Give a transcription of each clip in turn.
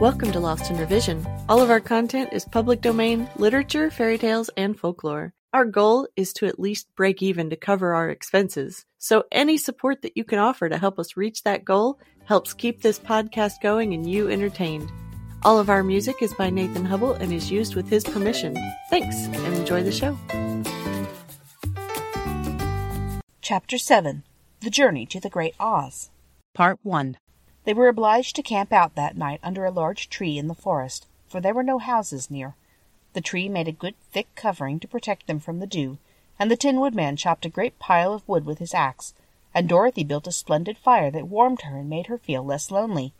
Welcome to Lost in Revision. All of our content is public domain, literature, fairy tales, and folklore. Our goal is to at least break even to cover our expenses. So any support that you can offer to help us reach that goal helps keep this podcast going and you entertained. All of our music is by Nathan Hubble and is used with his permission. Thanks and enjoy the show. Chapter 7 The Journey to the Great Oz. Part 1 They were obliged to camp out that night under a large tree in the forest, for there were no houses near. The tree made a good thick covering to protect them from the dew, and the Tin Woodman chopped a great pile of wood with his axe, and Dorothy built a splendid fire that warmed her and made her feel less lonely.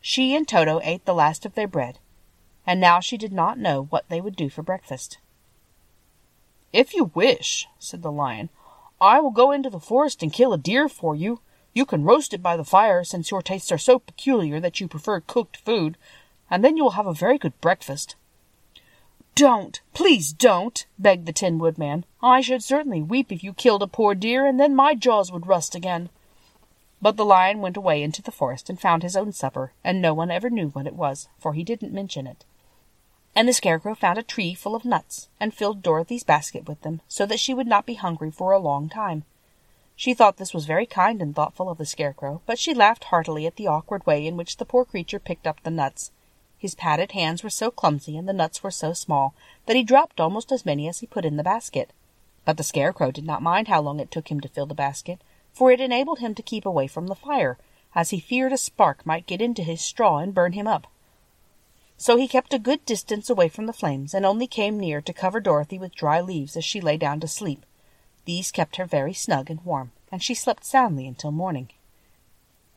She and Toto ate the last of their bread, and now she did not know what they would do for breakfast. If you wish, said the lion, I will go into the forest and kill a deer for you. You can roast it by the fire, since your tastes are so peculiar that you prefer cooked food, and then you will have a very good breakfast. Don't, please don't, begged the Tin Woodman. I should certainly weep if you killed a poor deer, and then my jaws would rust again. But the lion went away into the forest and found his own supper, and no one ever knew what it was, for he didn't mention it. And the Scarecrow found a tree full of nuts, and filled Dorothy's basket with them, so that she would not be hungry for a long time. She thought this was very kind and thoughtful of the Scarecrow, but she laughed heartily at the awkward way in which the poor creature picked up the nuts. His padded hands were so clumsy and the nuts were so small that he dropped almost as many as he put in the basket. But the Scarecrow did not mind how long it took him to fill the basket, for it enabled him to keep away from the fire, as he feared a spark might get into his straw and burn him up. So he kept a good distance away from the flames, and only came near to cover Dorothy with dry leaves as she lay down to sleep. These kept her very snug and warm, and she slept soundly until morning.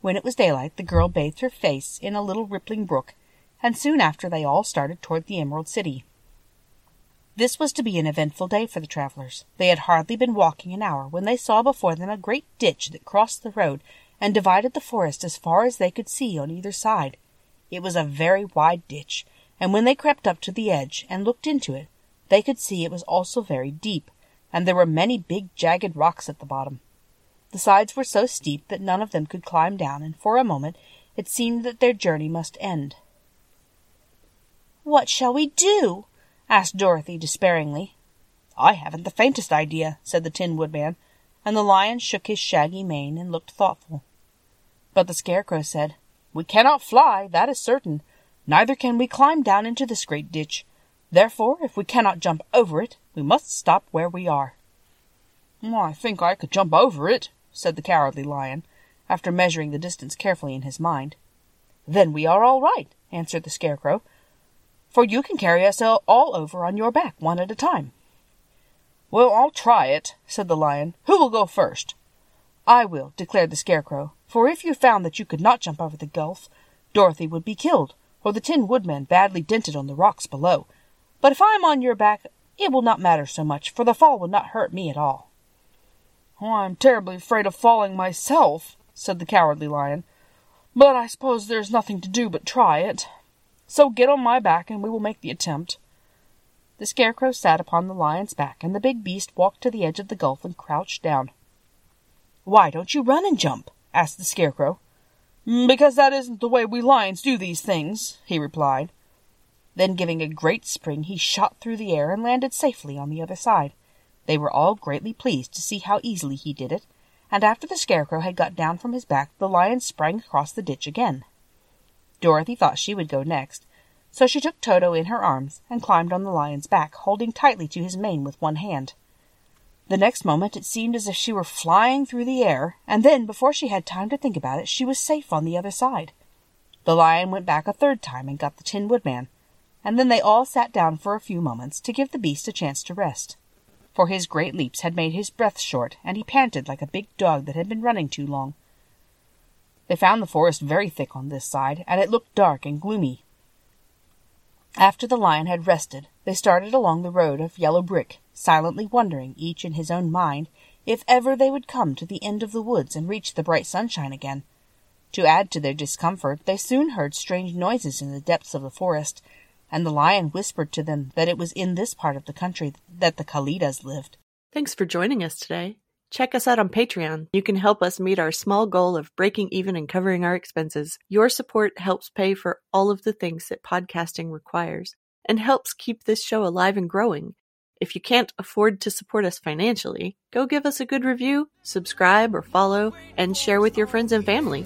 When it was daylight, the girl bathed her face in a little rippling brook, and soon after they all started toward the Emerald City. This was to be an eventful day for the travelers. They had hardly been walking an hour when they saw before them a great ditch that crossed the road and divided the forest as far as they could see on either side. It was a very wide ditch, and when they crept up to the edge and looked into it, they could see it was also very deep, and there were many big jagged rocks at the bottom. The sides were so steep that none of them could climb down, and for a moment it seemed that their journey must end. What shall we do? asked Dorothy despairingly. I haven't the faintest idea, said the Tin Woodman, and the lion shook his shaggy mane and looked thoughtful. But the Scarecrow said, We cannot fly, that is certain. Neither can we climb down into this great ditch. Therefore, if we cannot jump over it, we must stop where we are. I think I could jump over it, said the Cowardly Lion, after measuring the distance carefully in his mind. Then we are all right, answered the Scarecrow, for you can carry us all over on your back one at a time. Well, I'll try it, said the lion. Who will go first? I will, declared the Scarecrow, for if you found that you could not jump over the gulf, Dorothy would be killed, or the Tin Woodman badly dented on the rocks below. But if I am on your back, it will not matter so much, for the fall will not hurt me at all. Oh, I'm terribly afraid of falling myself, said the Cowardly Lion, but I suppose there's nothing to do but try it. So get on my back, and we will make the attempt. The Scarecrow sat upon the lion's back, and the big beast walked to the edge of the gulf and crouched down. Why don't you run and jump? asked the Scarecrow. Because that isn't the way we lions do these things, he replied. Then, giving a great spring, he shot through the air and landed safely on the other side. They were all greatly pleased to see how easily he did it, and after the Scarecrow had got down from his back, the lion sprang across the ditch again. Dorothy thought she would go next, so she took Toto in her arms and climbed on the lion's back, holding tightly to his mane with one hand. The next moment it seemed as if she were flying through the air, and then, before she had time to think about it, she was safe on the other side. The lion went back a third time and got the Tin Woodman, and then they all sat down for a few moments to give the beast a chance to rest. For his great leaps had made his breath short, and he panted like a big dog that had been running too long. They found the forest very thick on this side, and it looked dark and gloomy. After the lion had rested, they started along the road of yellow brick, silently wondering, each in his own mind, if ever they would come to the end of the woods and reach the bright sunshine again. To add to their discomfort, they soon heard strange noises in the depths of the forest, and the lion whispered to them that it was in this part of the country that the Kalidahs lived. Thanks for joining us today. Check us out on Patreon. You can help us meet our small goal of breaking even and covering our expenses. Your support helps pay for all of the things that podcasting requires and helps keep this show alive and growing. If you can't afford to support us financially, go give us a good review, subscribe or follow, and share with your friends and family.